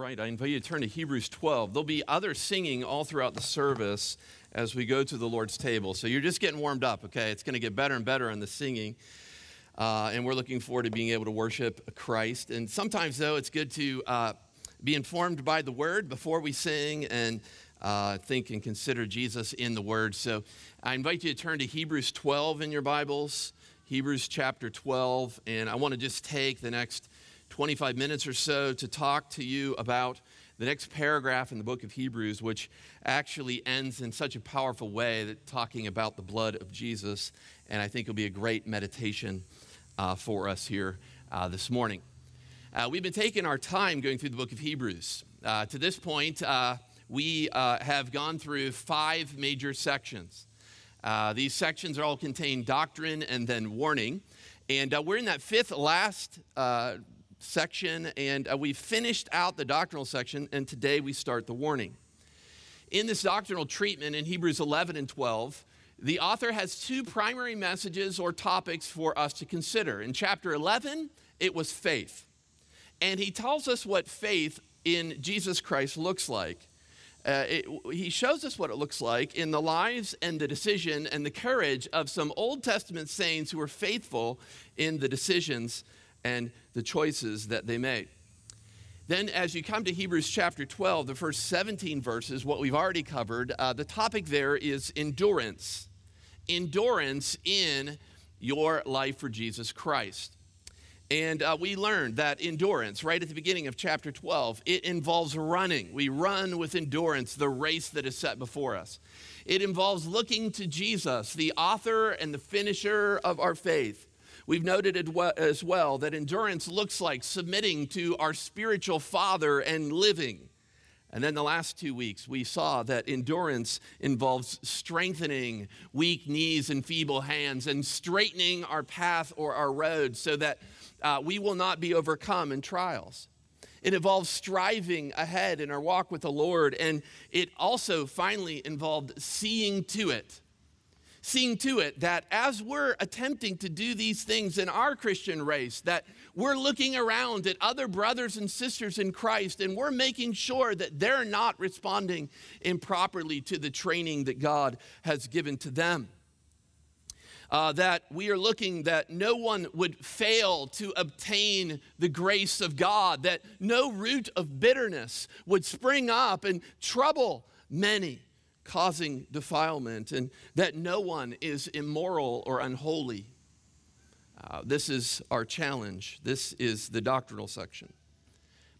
right, I invite you to turn to Hebrews 12. There'll be other singing all throughout the service as we go to the Lord's table. So you're just getting warmed up, okay? It's going to get better and better on the singing. Uh, and we're looking forward to being able to worship Christ. And sometimes, though, it's good to uh, be informed by the word before we sing and uh, think and consider Jesus in the word. So I invite you to turn to Hebrews 12 in your Bibles, Hebrews chapter 12. And I want to just take the next 25 minutes or so to talk to you about the next paragraph in the book of Hebrews, which actually ends in such a powerful way that talking about the blood of Jesus. And I think it'll be a great meditation uh, for us here uh, this morning. Uh, we've been taking our time going through the book of Hebrews. Uh, to this point, uh, we uh, have gone through five major sections. these sections all contain doctrine and then warning. And we're in that fifth last section, and uh, we finished out the doctrinal section, and today we start the warning. In this doctrinal treatment in Hebrews 11 and 12, the author has two primary messages or topics for us to consider. In chapter 11, it was faith. And he tells us what faith in Jesus Christ looks like. Uh, it, he shows us what it looks like in the lives and the decision and the courage of some Old Testament saints who were faithful in the decisions and the choices that they made. Then, as you come to Hebrews chapter 12, the first 17 verses, what we've already covered, uh, the topic there is endurance. Endurance in your life for Jesus Christ. And uh, we learned that endurance, right at the beginning of chapter 12, it involves running. We run with endurance the race that is set before us. It involves looking to Jesus, the author and the finisher of our faith. We've noted as well that endurance looks like submitting to our spiritual father and living. And then the last two weeks, we saw that endurance involves strengthening weak knees and feeble hands and straightening our path or our road so that uh, we will not be overcome in trials. It involves striving ahead in our walk with the Lord, and it also finally involved seeing to it seeing to it that as we're attempting to do these things in our Christian race, that we're looking around at other brothers and sisters in Christ and we're making sure that they're not responding improperly to the training that God has given to them. Uh, that we are looking that no one would fail to obtain the grace of God, that no root of bitterness would spring up and trouble many causing defilement, and that no one is immoral or unholy. Uh, this is our challenge. This is the doctrinal section.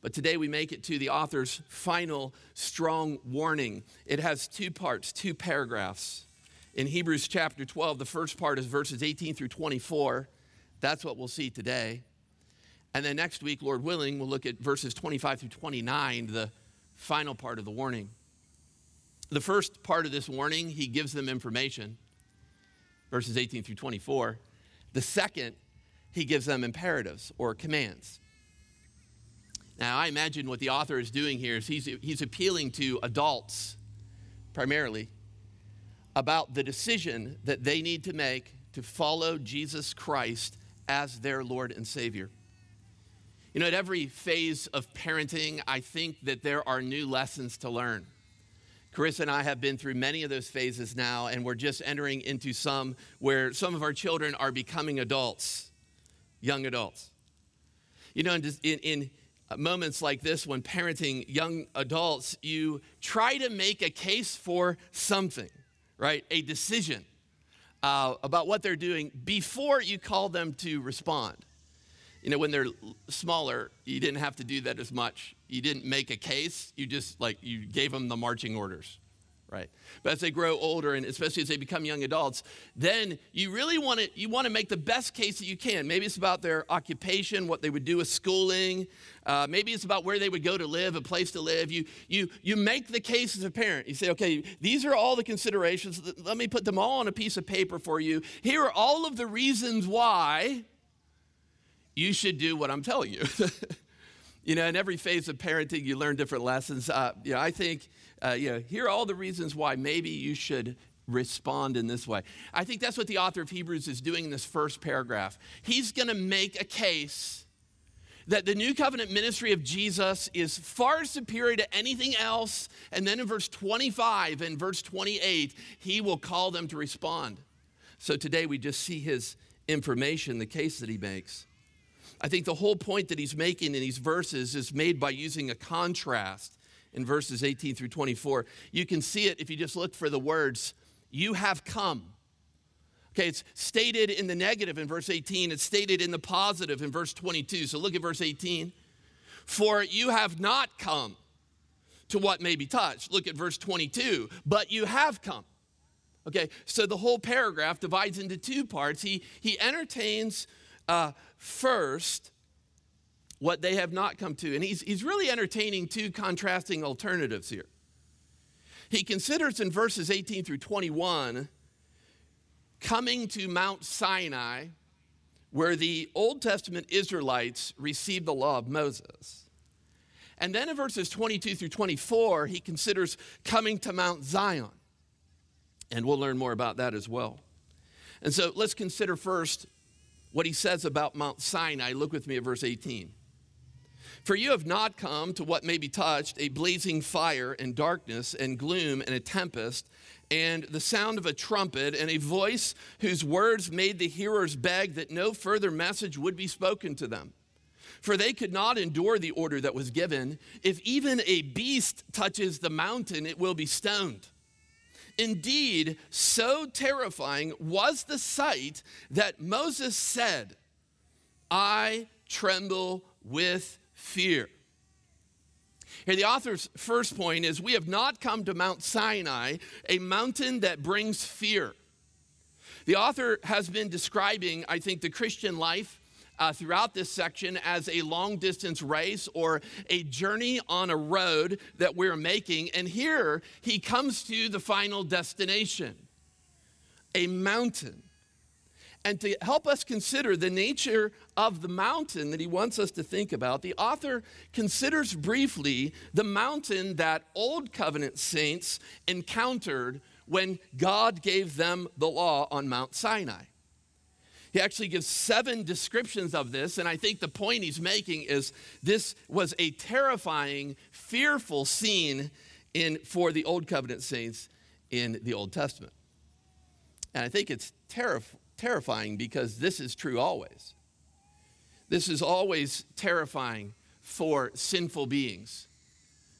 But today we make it to the author's final strong warning. It has two parts, two paragraphs. In Hebrews chapter 12, the first part is verses 18 through 24. That's what we'll see today. And then next week, Lord willing, we'll look at verses 25 through 29, the final part of the warning. The first part of this warning, he gives them information, verses 18 through 24. The second, he gives them imperatives or commands. Now, I imagine what the author is doing here is he's, he's appealing to adults primarily about the decision that they need to make to follow Jesus Christ as their Lord and Savior. You know, at every phase of parenting, I think that there are new lessons to learn. Chris and I have been through many of those phases now, and we're just entering into some where some of our children are becoming adults, young adults. You know, in, in, in moments like this, when parenting young adults, you try to make a case for something, right? A decision uh, about what they're doing before you call them to respond. You know, when they're smaller, you didn't have to do that as much you didn't make a case, you just like you gave them the marching orders, right? But as they grow older and especially as they become young adults, then you really want to you want to make the best case that you can. Maybe it's about their occupation, what they would do with schooling. Uh, maybe it's about where they would go to live, a place to live. You you you make the case as a parent. You say, okay, these are all the considerations. Let me put them all on a piece of paper for you. Here are all of the reasons why you should do what I'm telling you. You know, in every phase of parenting, you learn different lessons. Uh, you know, I think, uh, you know, here are all the reasons why maybe you should respond in this way. I think that's what the author of Hebrews is doing in this first paragraph. He's going to make a case that the new covenant ministry of Jesus is far superior to anything else. And then in verse 25 and verse 28, he will call them to respond. So today we just see his information, the case that he makes. I think the whole point that he's making in these verses is made by using a contrast in verses 18 through 24. You can see it if you just look for the words, you have come. Okay, it's stated in the negative in verse 18, it's stated in the positive in verse 22. So look at verse 18. For you have not come to what may be touched. Look at verse 22. But you have come. Okay, so the whole paragraph divides into two parts. He, he entertains uh, first what they have not come to, and he's, he's really entertaining two contrasting alternatives here. He considers in verses 18 through 21 coming to Mount Sinai, where the Old Testament Israelites received the law of Moses. And then in verses 22 through 24, he considers coming to Mount Zion. And we'll learn more about that as well. And so let's consider first what he says about Mount Sinai. Look with me at verse 18. For you have not come to what may be touched a blazing fire and darkness and gloom and a tempest and the sound of a trumpet and a voice whose words made the hearers beg that no further message would be spoken to them. For they could not endure the order that was given. If even a beast touches the mountain, it will be stoned. Indeed, so terrifying was the sight that Moses said, I tremble with fear. Here, the author's first point is we have not come to Mount Sinai, a mountain that brings fear. The author has been describing, I think, the Christian life uh, throughout this section as a long distance race or a journey on a road that we're making. And here he comes to the final destination a mountain. And to help us consider the nature of the mountain that he wants us to think about, the author considers briefly the mountain that Old Covenant saints encountered when God gave them the law on Mount Sinai. He actually gives seven descriptions of this, and I think the point he's making is this was a terrifying, fearful scene in, for the Old Covenant saints in the Old Testament. And I think it's terrifying terrifying because this is true always. This is always terrifying for sinful beings.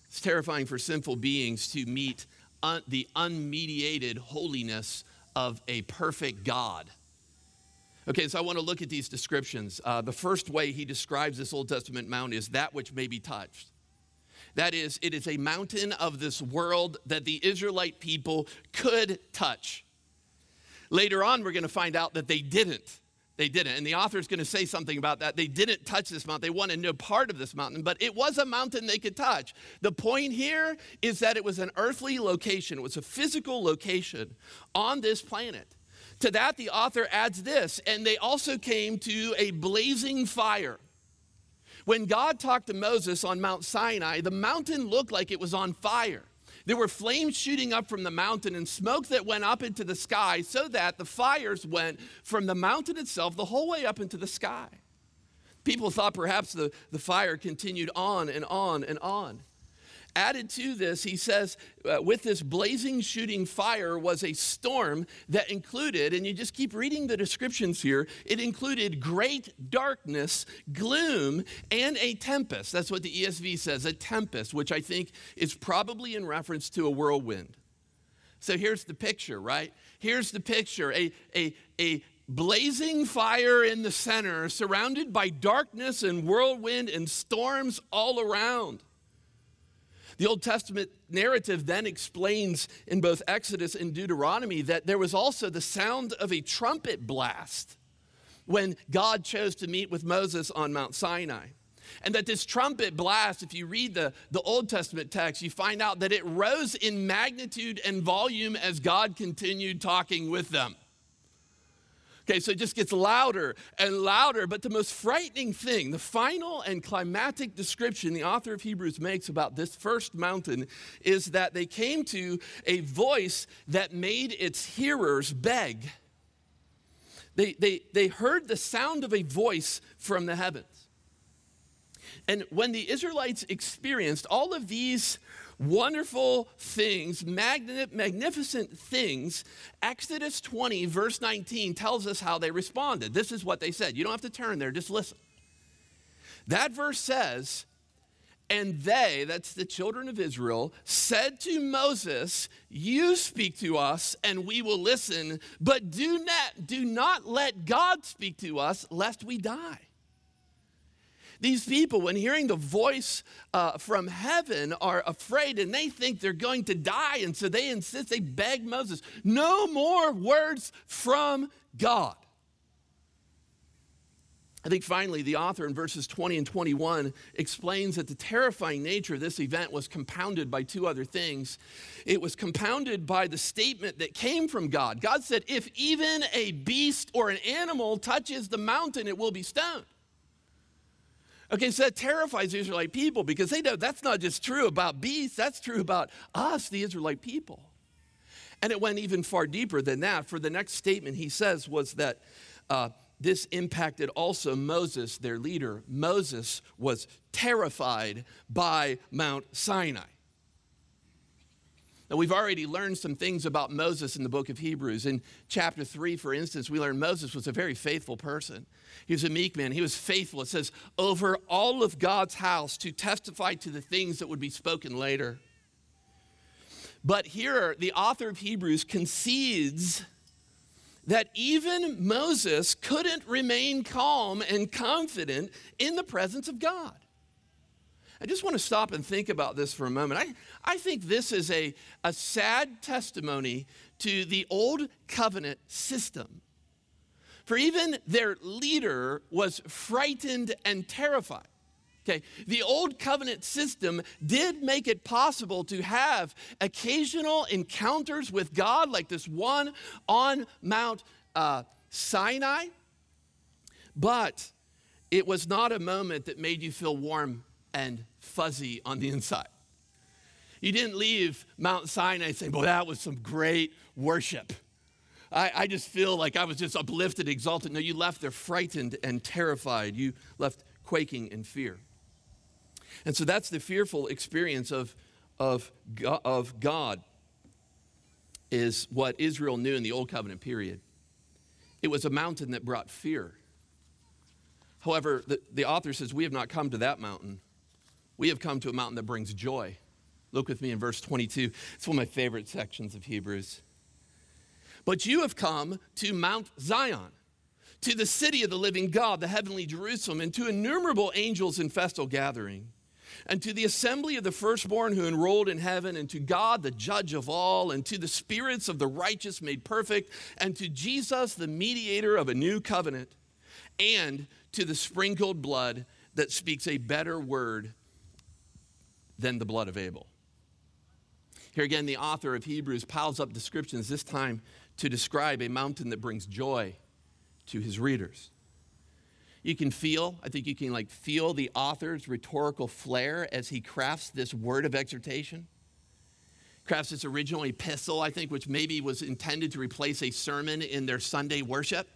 It's terrifying for sinful beings to meet un- the unmediated holiness of a perfect God. Okay, so I want to look at these descriptions. Uh, the first way he describes this Old Testament mount is that which may be touched. That is, it is a mountain of this world that the Israelite people could touch. Later on, we're going to find out that they didn't. They didn't. And the author is going to say something about that. They didn't touch this mountain. They wanted no part of this mountain, but it was a mountain they could touch. The point here is that it was an earthly location, it was a physical location on this planet. To that, the author adds this, and they also came to a blazing fire. When God talked to Moses on Mount Sinai, the mountain looked like it was on fire. There were flames shooting up from the mountain and smoke that went up into the sky, so that the fires went from the mountain itself the whole way up into the sky. People thought perhaps the, the fire continued on and on and on. Added to this, he says, uh, with this blazing, shooting fire was a storm that included, and you just keep reading the descriptions here, it included great darkness, gloom, and a tempest. That's what the ESV says, a tempest, which I think is probably in reference to a whirlwind. So here's the picture, right? Here's the picture a, a, a blazing fire in the center, surrounded by darkness and whirlwind and storms all around. The Old Testament narrative then explains in both Exodus and Deuteronomy that there was also the sound of a trumpet blast when God chose to meet with Moses on Mount Sinai. And that this trumpet blast, if you read the, the Old Testament text, you find out that it rose in magnitude and volume as God continued talking with them. Okay, so it just gets louder and louder. But the most frightening thing, the final and climatic description the author of Hebrews makes about this first mountain is that they came to a voice that made its hearers beg. They, they, they heard the sound of a voice from the heavens. And when the Israelites experienced all of these wonderful things, magnificent things, Exodus 20, verse 19, tells us how they responded. This is what they said. You don't have to turn there, just listen. That verse says, and they, that's the children of Israel, said to Moses, You speak to us, and we will listen, but do not, do not let God speak to us, lest we die. These people, when hearing the voice uh, from heaven, are afraid and they think they're going to die. And so they insist, they beg Moses, No more words from God. I think finally, the author in verses 20 and 21 explains that the terrifying nature of this event was compounded by two other things. It was compounded by the statement that came from God. God said, If even a beast or an animal touches the mountain, it will be stoned. Okay, so that terrifies the Israelite people because they know that's not just true about beasts, that's true about us, the Israelite people. And it went even far deeper than that. For the next statement he says was that. Uh, this impacted also Moses, their leader. Moses was terrified by Mount Sinai. Now, we've already learned some things about Moses in the book of Hebrews. In chapter 3, for instance, we learned Moses was a very faithful person. He was a meek man. He was faithful, it says, over all of God's house to testify to the things that would be spoken later. But here, the author of Hebrews concedes that even Moses couldn't remain calm and confident in the presence of God. I just want to stop and think about this for a moment. I, I think this is a, a sad testimony to the old covenant system. For even their leader was frightened and terrified. Okay, the old covenant system did make it possible to have occasional encounters with God, like this one on Mount uh, Sinai, but it was not a moment that made you feel warm and fuzzy on the inside. You didn't leave Mount Sinai saying, Boy, that was some great worship. I, I just feel like I was just uplifted, exalted. No, you left there frightened and terrified. You left quaking in fear. And so that's the fearful experience of, of, of God, is what Israel knew in the Old Covenant period. It was a mountain that brought fear. However, the, the author says, We have not come to that mountain. We have come to a mountain that brings joy. Look with me in verse 22. It's one of my favorite sections of Hebrews. But you have come to Mount Zion, to the city of the living God, the heavenly Jerusalem, and to innumerable angels in festal gathering and to the assembly of the firstborn who enrolled in heaven, and to God, the judge of all, and to the spirits of the righteous made perfect, and to Jesus, the mediator of a new covenant, and to the sprinkled blood that speaks a better word than the blood of Abel. Here again, the author of Hebrews piles up descriptions, this time to describe a mountain that brings joy to his readers. You can feel, I think you can like feel the author's rhetorical flair as he crafts this word of exhortation. Crafts this original epistle, I think, which maybe was intended to replace a sermon in their Sunday worship.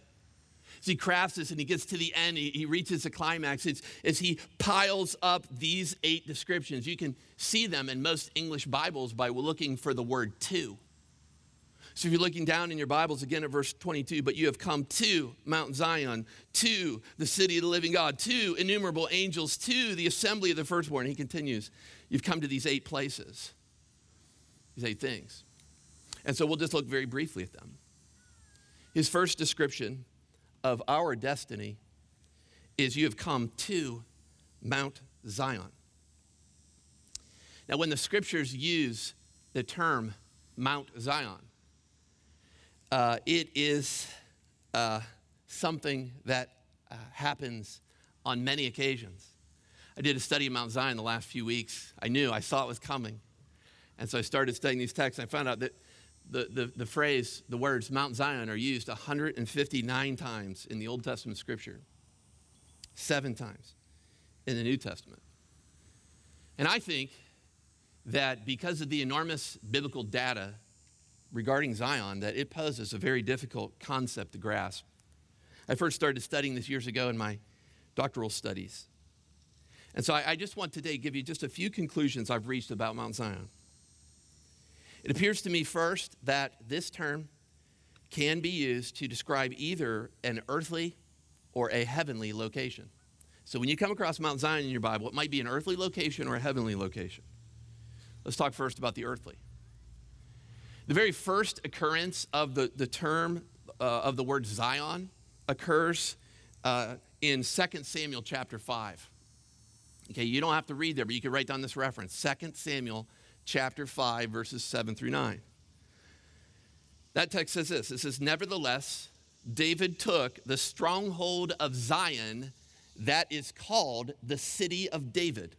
As he crafts this and he gets to the end, he, he reaches the climax. It's, as he piles up these eight descriptions. You can see them in most English Bibles by looking for the word to. So if you're looking down in your Bibles again at verse 22, but you have come to Mount Zion, to the city of the living God, to innumerable angels, to the assembly of the firstborn. He continues, You've come to these eight places, these eight things. And so we'll just look very briefly at them. His first description of our destiny is you have come to Mount Zion. Now, when the scriptures use the term Mount Zion, uh, it is uh, something that uh, happens on many occasions. I did a study of Mount Zion the last few weeks. I knew, I saw it was coming. And so I started studying these texts. And I found out that the, the, the phrase, the words Mount Zion are used 159 times in the Old Testament scripture, seven times in the New Testament. And I think that because of the enormous biblical data regarding Zion that it poses a very difficult concept to grasp. I first started studying this years ago in my doctoral studies. And so I, I just want today to give you just a few conclusions I've reached about Mount Zion. It appears to me first that this term can be used to describe either an earthly or a heavenly location. So when you come across Mount Zion in your Bible, it might be an earthly location or a heavenly location. Let's talk first about the earthly. The very first occurrence of the, the term uh, of the word Zion occurs uh, in 2 Samuel chapter 5. Okay, you don't have to read there, but you can write down this reference 2 Samuel chapter 5, verses 7 through 9. That text says this it says, Nevertheless, David took the stronghold of Zion that is called the city of David.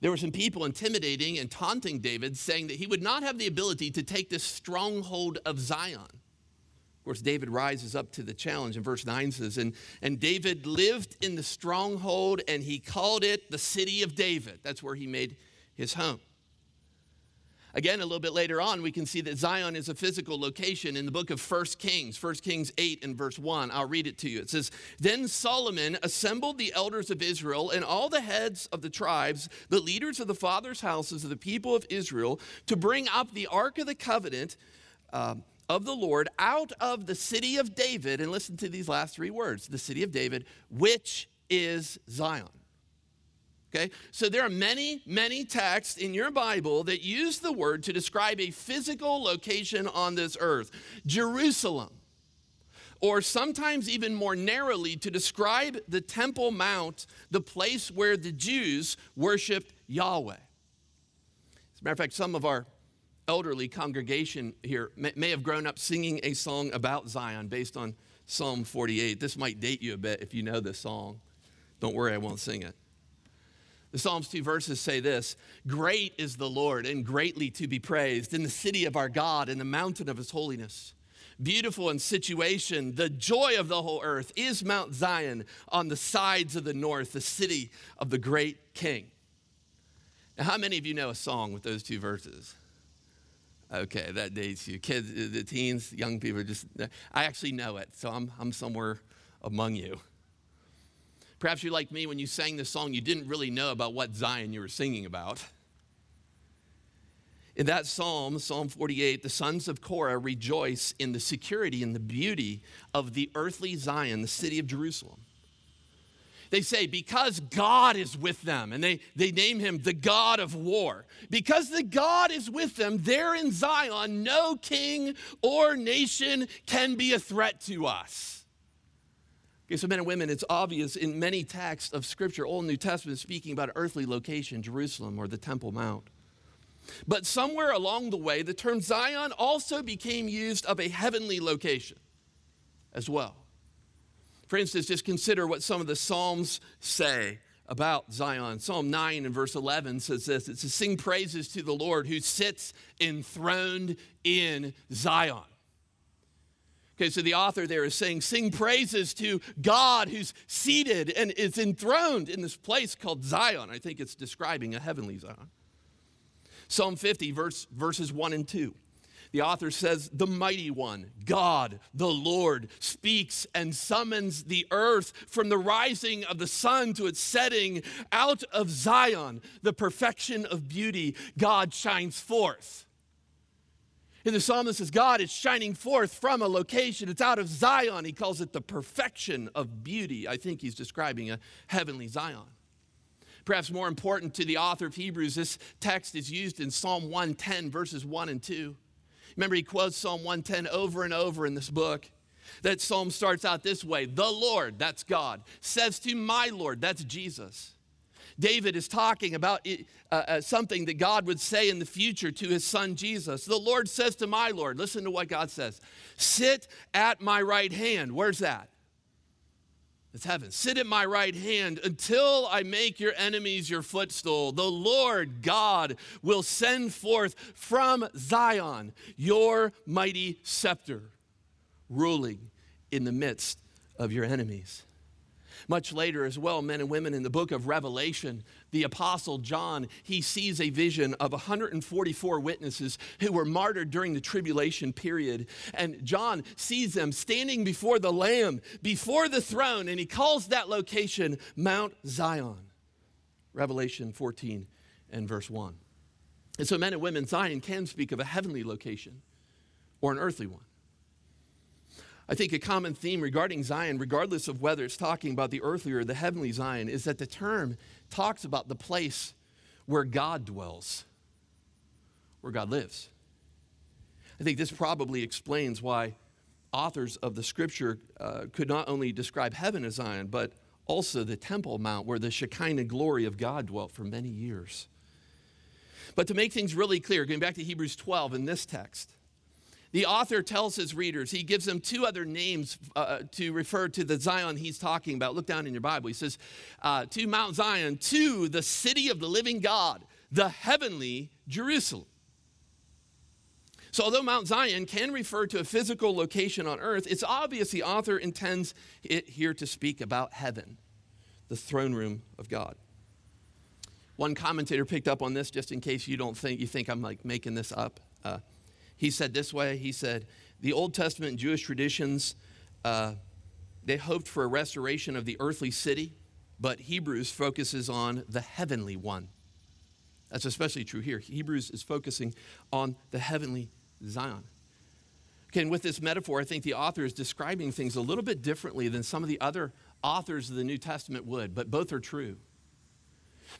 There were some people intimidating and taunting David, saying that he would not have the ability to take this stronghold of Zion. Of course, David rises up to the challenge, and verse 9 says, and, and David lived in the stronghold, and he called it the city of David. That's where he made his home. Again, a little bit later on, we can see that Zion is a physical location in the book of 1 Kings, 1 Kings 8 and verse 1. I'll read it to you. It says, Then Solomon assembled the elders of Israel and all the heads of the tribes, the leaders of the fathers' houses of the people of Israel, to bring up the ark of the covenant uh, of the Lord out of the city of David. And listen to these last three words the city of David, which is Zion. Okay? So there are many, many texts in your Bible that use the word to describe a physical location on this earth Jerusalem. Or sometimes even more narrowly to describe the Temple Mount, the place where the Jews worshiped Yahweh. As a matter of fact, some of our elderly congregation here may, may have grown up singing a song about Zion based on Psalm 48. This might date you a bit if you know this song. Don't worry, I won't sing it. The Psalms 2 verses say this Great is the Lord and greatly to be praised in the city of our God, in the mountain of his holiness. Beautiful in situation, the joy of the whole earth is Mount Zion on the sides of the north, the city of the great king. Now, how many of you know a song with those two verses? Okay, that dates you. Kids, the teens, young people, just, I actually know it, so I'm, I'm somewhere among you. Perhaps you're like me when you sang this song, you didn't really know about what Zion you were singing about. In that psalm, Psalm 48, the sons of Korah rejoice in the security and the beauty of the earthly Zion, the city of Jerusalem. They say, because God is with them, and they, they name him the God of war. Because the God is with them, there in Zion, no king or nation can be a threat to us. Okay, so men and women, it's obvious in many texts of Scripture, Old and New Testament, speaking about earthly location, Jerusalem or the Temple Mount. But somewhere along the way, the term Zion also became used of a heavenly location as well. For instance, just consider what some of the Psalms say about Zion. Psalm 9 and verse 11 says this it says, Sing praises to the Lord who sits enthroned in Zion. Okay, so the author there is saying, Sing praises to God who's seated and is enthroned in this place called Zion. I think it's describing a heavenly Zion. Psalm 50, verse, verses 1 and 2. The author says, The mighty one, God, the Lord, speaks and summons the earth from the rising of the sun to its setting. Out of Zion, the perfection of beauty, God shines forth. And the psalmist says, God is shining forth from a location. It's out of Zion. He calls it the perfection of beauty. I think he's describing a heavenly Zion. Perhaps more important to the author of Hebrews, this text is used in Psalm 110, verses 1 and 2. Remember, he quotes Psalm 110 over and over in this book. That psalm starts out this way The Lord, that's God, says to my Lord, that's Jesus. David is talking about it, uh, uh, something that God would say in the future to his son Jesus. The Lord says to my Lord, listen to what God says Sit at my right hand. Where's that? It's heaven. Sit at my right hand until I make your enemies your footstool. The Lord God will send forth from Zion your mighty scepter, ruling in the midst of your enemies. Much later, as well, men and women in the book of Revelation, the apostle John, he sees a vision of 144 witnesses who were martyred during the tribulation period. And John sees them standing before the Lamb, before the throne, and he calls that location Mount Zion. Revelation 14 and verse 1. And so, men and women, Zion can speak of a heavenly location or an earthly one. I think a common theme regarding Zion, regardless of whether it's talking about the earthly or the heavenly Zion, is that the term talks about the place where God dwells, where God lives. I think this probably explains why authors of the scripture uh, could not only describe heaven as Zion, but also the Temple Mount where the Shekinah glory of God dwelt for many years. But to make things really clear, going back to Hebrews 12 in this text, the author tells his readers, he gives them two other names uh, to refer to the Zion he's talking about. Look down in your Bible. He says, uh, to Mount Zion, to the city of the living God, the heavenly Jerusalem. So, although Mount Zion can refer to a physical location on earth, it's obvious the author intends it here to speak about heaven, the throne room of God. One commentator picked up on this just in case you don't think you think I'm like making this up. Uh, he said this way he said, The Old Testament Jewish traditions, uh, they hoped for a restoration of the earthly city, but Hebrews focuses on the heavenly one. That's especially true here. Hebrews is focusing on the heavenly Zion. Okay, and with this metaphor, I think the author is describing things a little bit differently than some of the other authors of the New Testament would, but both are true.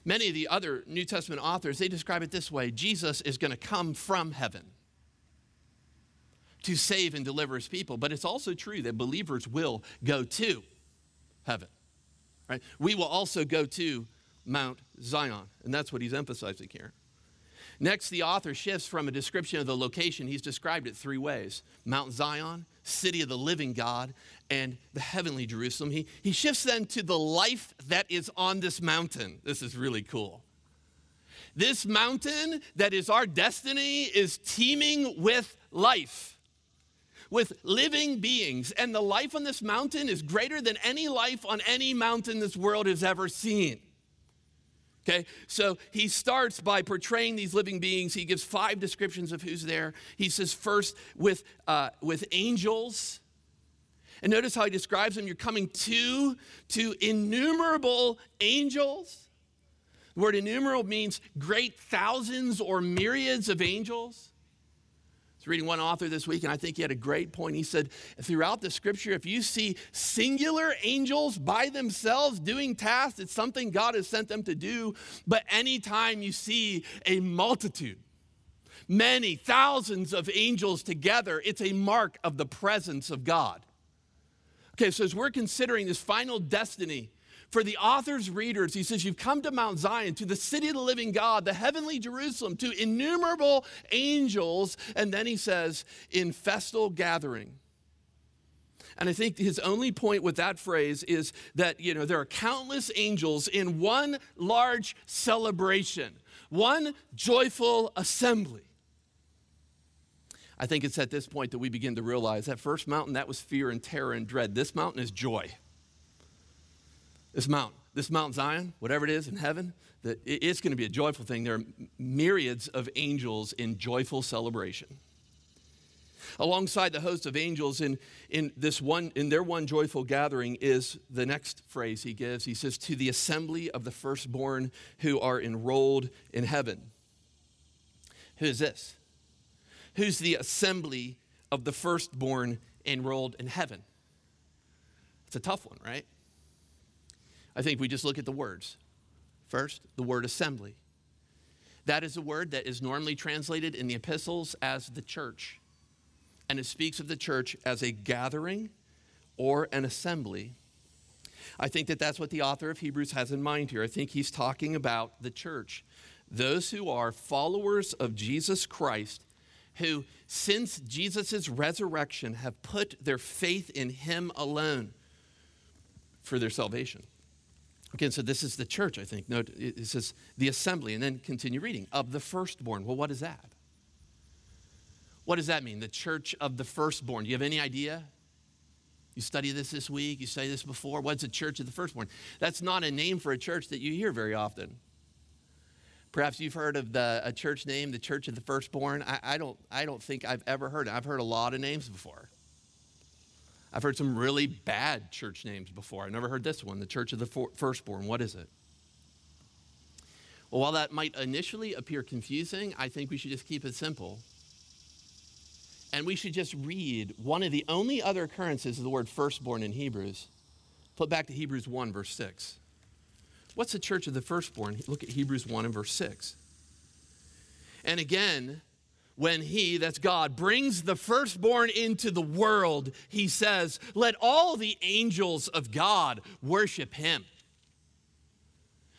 Many of the other New Testament authors, they describe it this way Jesus is going to come from heaven to save and deliver his people. But it's also true that believers will go to heaven. Right? We will also go to Mount Zion, and that's what he's emphasizing here. Next, the author shifts from a description of the location. He's described it three ways Mount Zion, city of the living God, and the heavenly Jerusalem. He, he shifts then to the life that is on this mountain. This is really cool. This mountain that is our destiny is teeming with life with living beings. And the life on this mountain is greater than any life on any mountain this world has ever seen. Okay, so he starts by portraying these living beings. He gives five descriptions of who's there. He says, first, with, uh, with angels. And notice how he describes them. You're coming to, to innumerable angels. The word innumerable means great thousands or myriads of angels was reading one author this week, and I think he had a great point. He said, throughout the scripture, if you see singular angels by themselves doing tasks, it's something God has sent them to do. But anytime you see a multitude, many thousands of angels together, it's a mark of the presence of God. Okay, so as we're considering this final destiny for the author's readers, he says, You've come to Mount Zion, to the city of the living God, the heavenly Jerusalem, to innumerable angels. And then he says, In festal gathering. And I think his only point with that phrase is that, you know, there are countless angels in one large celebration, one joyful assembly. I think it's at this point that we begin to realize that first mountain, that was fear and terror and dread. This mountain is joy this mountain, this Mount Zion, whatever it is in heaven, that it's going to be a joyful thing. There are myriads of angels in joyful celebration. Alongside the host of angels in, in this one in their one joyful gathering is the next phrase he gives. He says, To the assembly of the firstborn who are enrolled in heaven. Who is this? Who's the assembly of the firstborn enrolled in heaven? It's a tough one, right? I think we just look at the words. First, the word assembly. That is a word that is normally translated in the epistles as the church. And it speaks of the church as a gathering or an assembly. I think that that's what the author of Hebrews has in mind here. I think he's talking about the church. Those who are followers of Jesus Christ, who, since Jesus' resurrection, have put their faith in him alone for their salvation. Again, so this is the church, I think. Note it says the assembly, and then continue reading of the firstborn. Well, what is that? What does that mean? The church of the firstborn. Do you have any idea? You study this this week, you study this before. What's a church of the firstborn? That's not a name for a church that you hear very often. Perhaps you've heard of the, a church name, the Church of the Firstborn. I, I, don't, I don't think I've ever heard it. I've heard a lot of names before. I've heard some really bad church names before. I've never heard this one, the Church of the For- Firstborn. What is it? Well, while that might initially appear confusing, I think we should just keep it simple. And we should just read one of the only other occurrences of the word firstborn in Hebrews. Flip back to Hebrews 1, verse 6. What's the church of the firstborn? Look at Hebrews 1 and verse 6. And again, when he, that's God, brings the firstborn into the world, he says, Let all the angels of God worship him.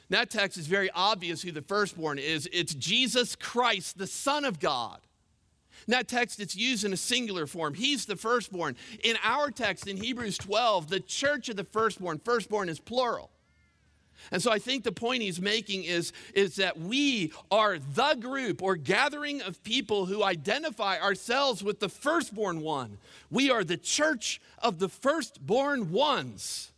That text is very obvious who the firstborn is. It's Jesus Christ, the Son of God. In that text, it's used in a singular form. He's the firstborn. In our text in Hebrews 12, the church of the firstborn, firstborn is plural. And so I think the point he's making is, is that we are the group or gathering of people who identify ourselves with the firstborn one. We are the church of the firstborn ones.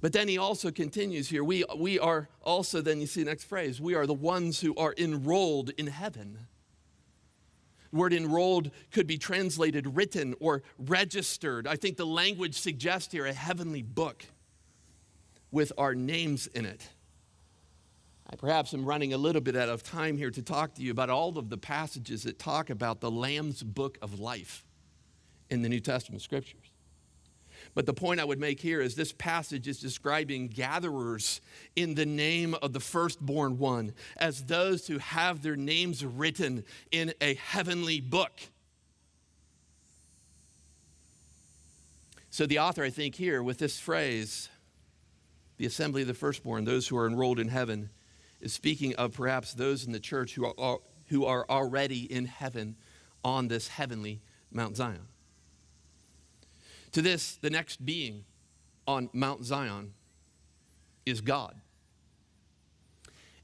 But then he also continues here. We, we are also, then you see the next phrase, we are the ones who are enrolled in heaven. The word enrolled could be translated written or registered. I think the language suggests here a heavenly book with our names in it. I perhaps am running a little bit out of time here to talk to you about all of the passages that talk about the Lamb's book of life in the New Testament scriptures. But the point I would make here is this passage is describing gatherers in the name of the firstborn one as those who have their names written in a heavenly book. So, the author, I think, here with this phrase, the assembly of the firstborn, those who are enrolled in heaven, is speaking of perhaps those in the church who are, who are already in heaven on this heavenly Mount Zion. To this, the next being on Mount Zion is God.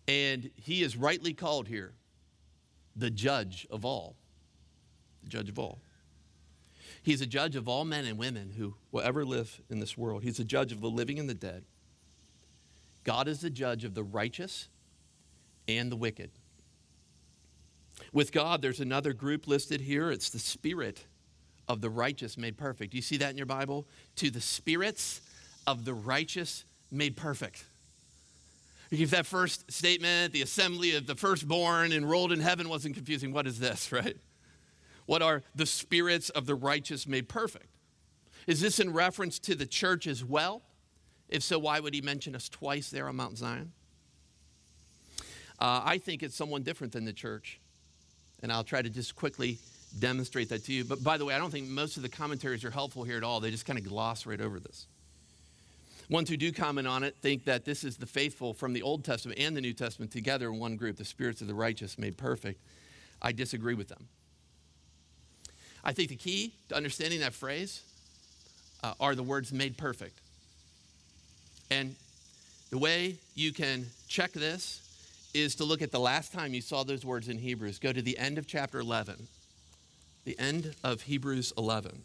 And he is rightly called here the judge of all. The judge of all. He's a judge of all men and women who will ever live in this world. He's a judge of the living and the dead. God is the judge of the righteous and the wicked. With God, there's another group listed here. It's the spirit of the righteous made perfect. Do you see that in your Bible? To the spirits of the righteous made perfect. You If that first statement, the assembly of the firstborn enrolled in heaven wasn't confusing, what is this, right? What are the spirits of the righteous made perfect? Is this in reference to the church as well? If so, why would he mention us twice there on Mount Zion? Uh, I think it's someone different than the church. And I'll try to just quickly demonstrate that to you. But by the way, I don't think most of the commentaries are helpful here at all. They just kind of gloss right over this. Ones who do comment on it think that this is the faithful from the Old Testament and the New Testament together in one group, the spirits of the righteous made perfect. I disagree with them. I think the key to understanding that phrase uh, are the words made perfect. And the way you can check this is to look at the last time you saw those words in Hebrews. Go to the end of chapter 11. The end of Hebrews 11.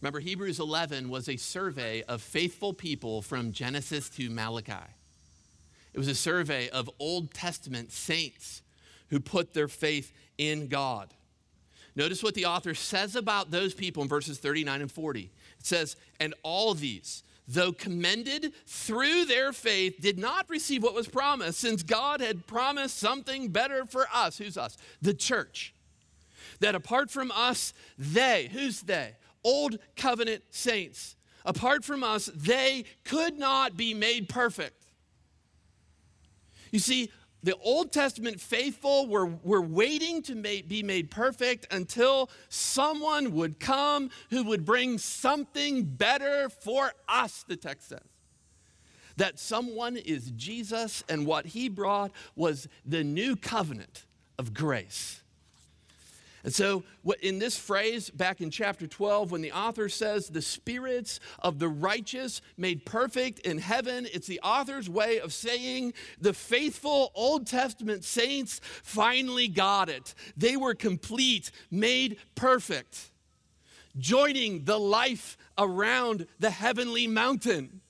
Remember, Hebrews 11 was a survey of faithful people from Genesis to Malachi. It was a survey of Old Testament saints who put their faith in God. Notice what the author says about those people in verses 39 and 40. It says, And all these, though commended through their faith, did not receive what was promised, since God had promised something better for us. Who's us? The church. That apart from us, they, who's they? Old covenant saints. Apart from us, they could not be made perfect. You see, the Old Testament faithful were, were waiting to make, be made perfect until someone would come who would bring something better for us, the text says. That someone is Jesus, and what he brought was the new covenant of grace. And so, in this phrase back in chapter 12, when the author says the spirits of the righteous made perfect in heaven, it's the author's way of saying the faithful Old Testament saints finally got it. They were complete, made perfect. joining the life around the heavenly mountain.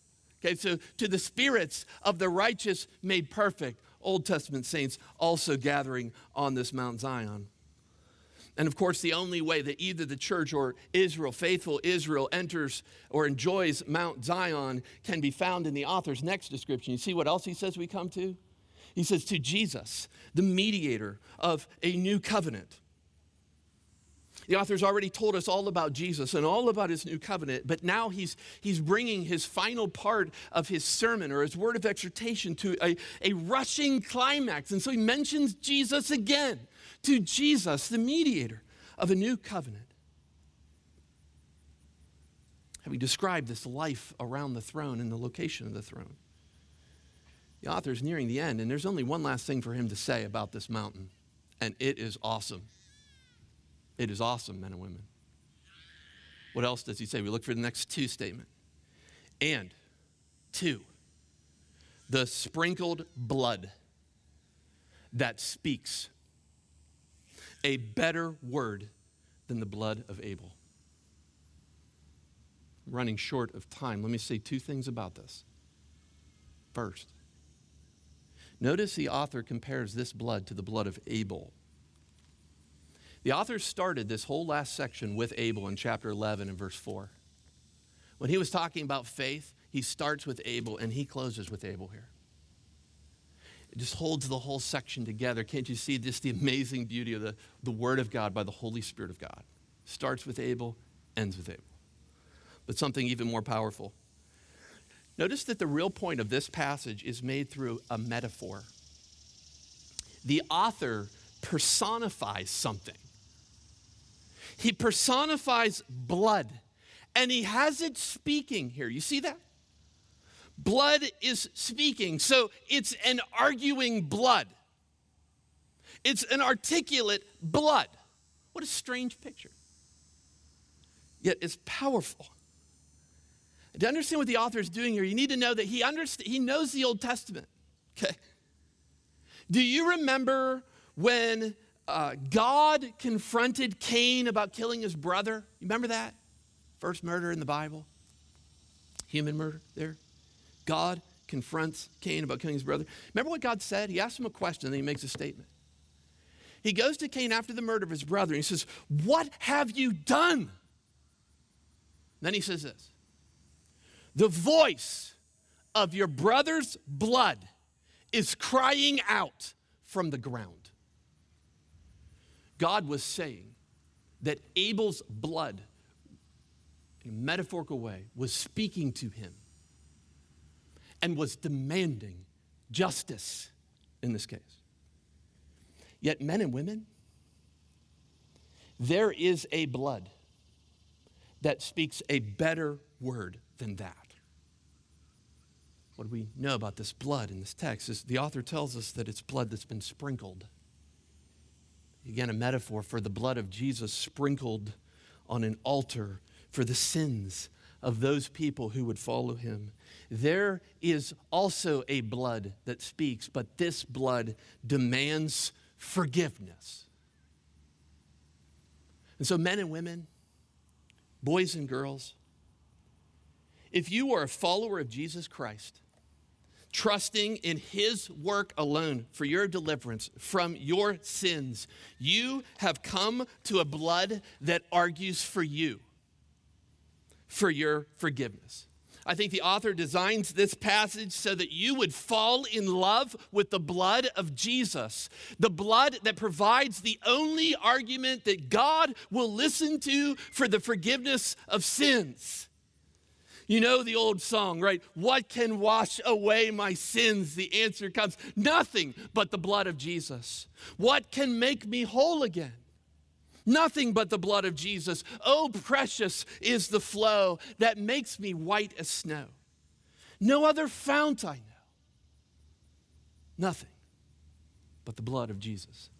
Okay, so to the spirits of the righteous made perfect, Old Testament saints also gathering on this Mount Zion. And of course, the only way that either the church or Israel, faithful Israel, enters or enjoys Mount Zion can be found in the author's next description. You see what else he says we come to? He says, to Jesus, the mediator of a new covenant. The author's already told us all about Jesus and all about his new covenant, but now he's, he's bringing his final part of his sermon or his word of exhortation to a, a rushing climax. And so he mentions Jesus again to Jesus, the mediator of a new covenant. Have Having described this life around the throne and the location of the throne, the author is nearing the end, and there's only one last thing for him to say about this mountain, and it is awesome. It is awesome, men and women. What else does he say? We look for the next two statement. And two, the sprinkled blood that speaks a better word than the blood of Abel. Running short of time. Let me say two things about this. First, notice the author compares this blood to the blood of Abel. The author started this whole last section with Abel in chapter 11 and verse 4. When he was talking about faith, he starts with Abel and he closes with Abel here. It just holds the whole section together. Can't you see just the amazing beauty of the, the Word of God by the Holy Spirit of God? Starts with Abel, ends with Abel. But something even more powerful. Notice that the real point of this passage is made through a metaphor. The author personifies something. He personifies blood and he has it speaking here. You see that? Blood is speaking. So it's an arguing blood, it's an articulate blood. What a strange picture. Yet it's powerful. To understand what the author is doing here, you need to know that he, underst- he knows the Old Testament. Okay? Do you remember when uh, God confronted Cain about killing his brother. You remember that? First murder in the Bible. Human murder there. God confronts Cain about killing his brother. Remember what God said? He asked him a question, and then he makes a statement. He goes to Cain after the murder of his brother, and he says, What have you done? then he says this The voice of your brother's blood is crying out from the ground. God was saying that Abel's blood, in a metaphorical way, was speaking to him and was demanding justice in this case. Yet, men and women, there is a blood that speaks a better word than that. What do we know about this blood in this text? Is the author tells us that it's blood that's been sprinkled Again, a metaphor for the blood of Jesus sprinkled on an altar for the sins of those people who would follow him. There is also a blood that speaks, but this blood demands forgiveness. And so, men and women, boys and girls, if you are a follower of Jesus Christ, trusting in His work alone for your deliverance from your sins, you have come to a blood that argues for you, for your forgiveness. I think the author designs this passage so that you would fall in love with the blood of Jesus, the blood that provides the only argument that God will listen to for the forgiveness of sins. You know the old song, right? What can wash away my sins? The answer comes nothing but the blood of Jesus. What can make me whole again? Nothing but the blood of Jesus. Oh, precious is the flow that makes me white as snow. No other fount I know. Nothing but the blood of Jesus.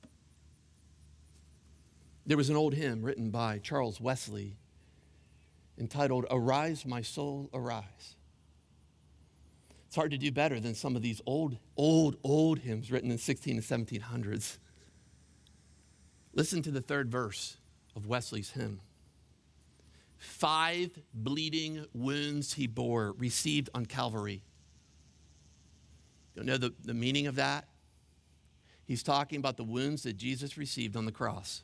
There was an old hymn written by Charles Wesley entitled Arise, My Soul, Arise. It's hard to do better than some of these old, old, old hymns written in 16 and 1700s. Listen to the third verse of Wesley's hymn. five bleeding wounds he bore, received on Calvary. You know the, the meaning of that? He's talking about the wounds that Jesus received on the cross.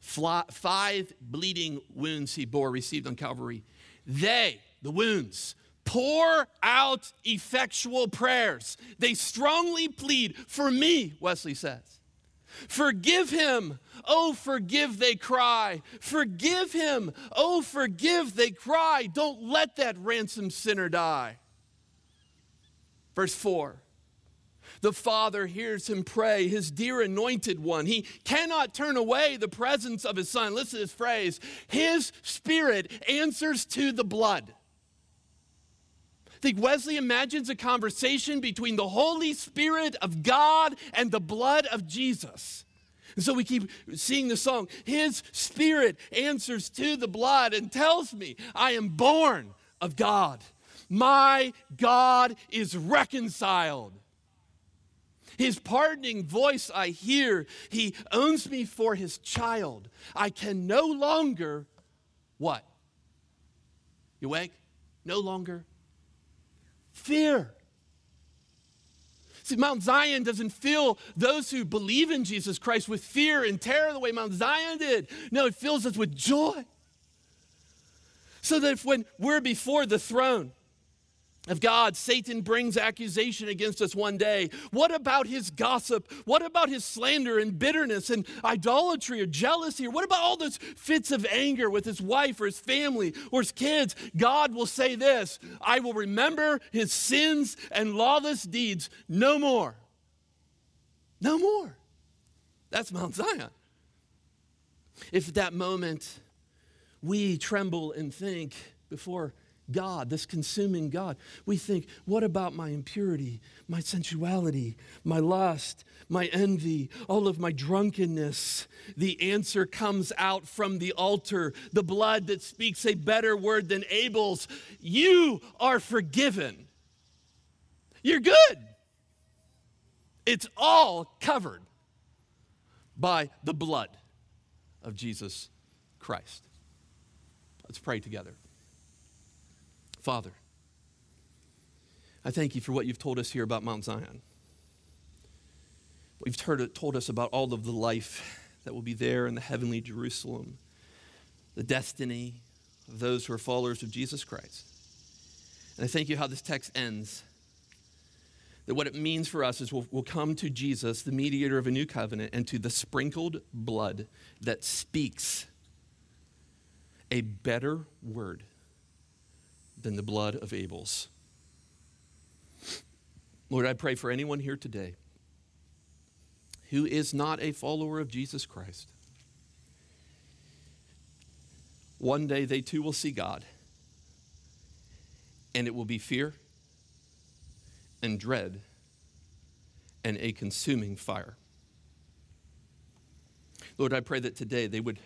Fly, five bleeding wounds he bore, received on Calvary. They, the wounds, pour out effectual prayers. They strongly plead for me, Wesley says. Forgive him. Oh, forgive, they cry. Forgive him. Oh, forgive, they cry. Don't let that ransom sinner die. Verse 4 the Father hears him pray, his dear anointed one. He cannot turn away the presence of his Son. Listen to this phrase His Spirit answers to the blood. I think Wesley imagines a conversation between the Holy Spirit of God and the blood of Jesus. And so we keep seeing the song. His Spirit answers to the blood and tells me I am born of God. My God is reconciled. His pardoning voice I hear. He owns me for his child. I can no longer, what? You awake? No longer fear. See, Mount Zion doesn't fill those who believe in Jesus Christ with fear and terror the way Mount Zion did. No, it fills us with joy. So that if when we're before the throne, of God, Satan brings accusation against us one day. What about his gossip? What about his slander and bitterness and idolatry or jealousy? Or what about all those fits of anger with his wife or his family or his kids? God will say this I will remember his sins and lawless deeds no more. No more. That's Mount Zion. If at that moment we tremble and think before God, this consuming God. We think, what about my impurity, my sensuality, my lust, my envy, all of my drunkenness? The answer comes out from the altar, the blood that speaks a better word than Abel's. You are forgiven. You're good. It's all covered by the blood of Jesus Christ. Let's pray together. Father, I thank you for what you've told us here about Mount Zion. You've heard, told us about all of the life that will be there in the heavenly Jerusalem, the destiny of those who are followers of Jesus Christ. And I thank you how this text ends. That what it means for us is we'll, we'll come to Jesus, the mediator of a new covenant, and to the sprinkled blood that speaks a better word than the blood of Abel's. Lord, I pray for anyone here today who is not a follower of Jesus Christ. One day they too will see God, and it will be fear and dread and a consuming fire. Lord, I pray that today they would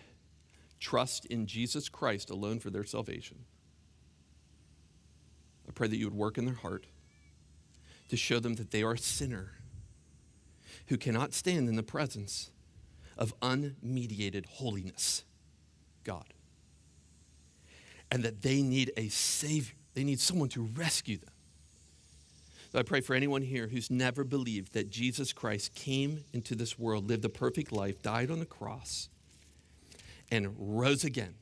trust in Jesus Christ alone for their salvation. I pray that you would work in their heart to show them that they are a sinner who cannot stand in the presence of unmediated holiness, God. And that they need a Savior, they need someone to rescue them. So I pray for anyone here who's never believed that Jesus Christ came into this world, lived a perfect life, died on the cross, and rose again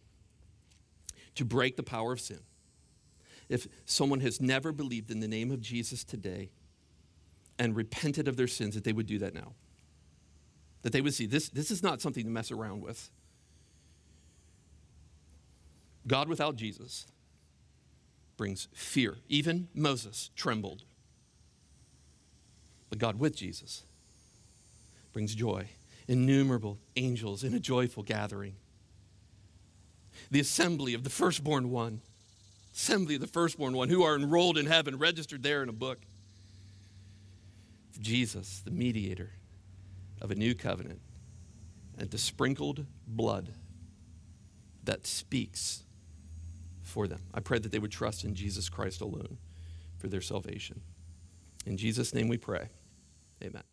to break the power of sin if someone has never believed in the name of Jesus today and repented of their sins, that they would do that now. That they would see this, this is not something to mess around with. God without Jesus brings fear. Even Moses trembled. But God with Jesus brings joy. Innumerable angels in a joyful gathering. The assembly of the firstborn one assembly of the firstborn one who are enrolled in heaven, registered there in a book. Jesus, the mediator of a new covenant, and the sprinkled blood that speaks for them. I pray that they would trust in Jesus Christ alone for their salvation. In Jesus' name we pray. Amen.